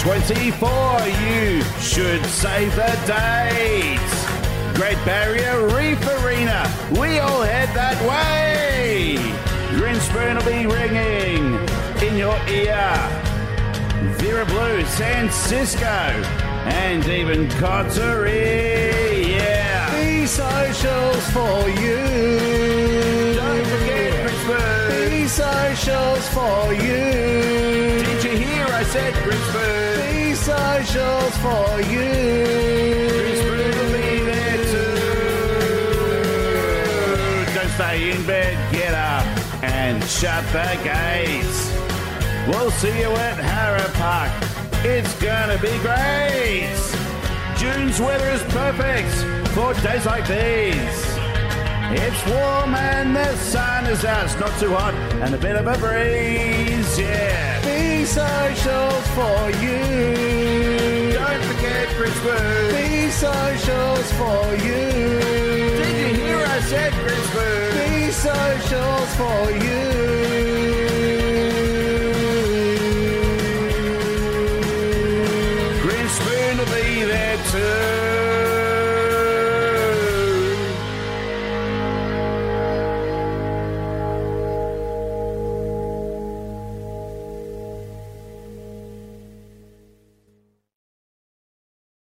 24. You should save the date. Great Barrier Reef Arena. We all head that way. Grinspoon will be ringing in your ear. Vera Blue, San Cisco, and even Coterie. Yeah. Be socials for you. Don't forget Grinspoon. Be socials for you. Did you hear I said Grinspoon? Socials for you. Be there too. Don't stay in bed, get up and shut the gates. We'll see you at Harrup Park. It's gonna be great. June's weather is perfect for days like these. It's warm and the sun is out. It's not too hot and a bit of a breeze. Yeah. Be socials for you. socials for you. Did you hear I said Grinspoon? Be socials for you. Grinspoon will be there too.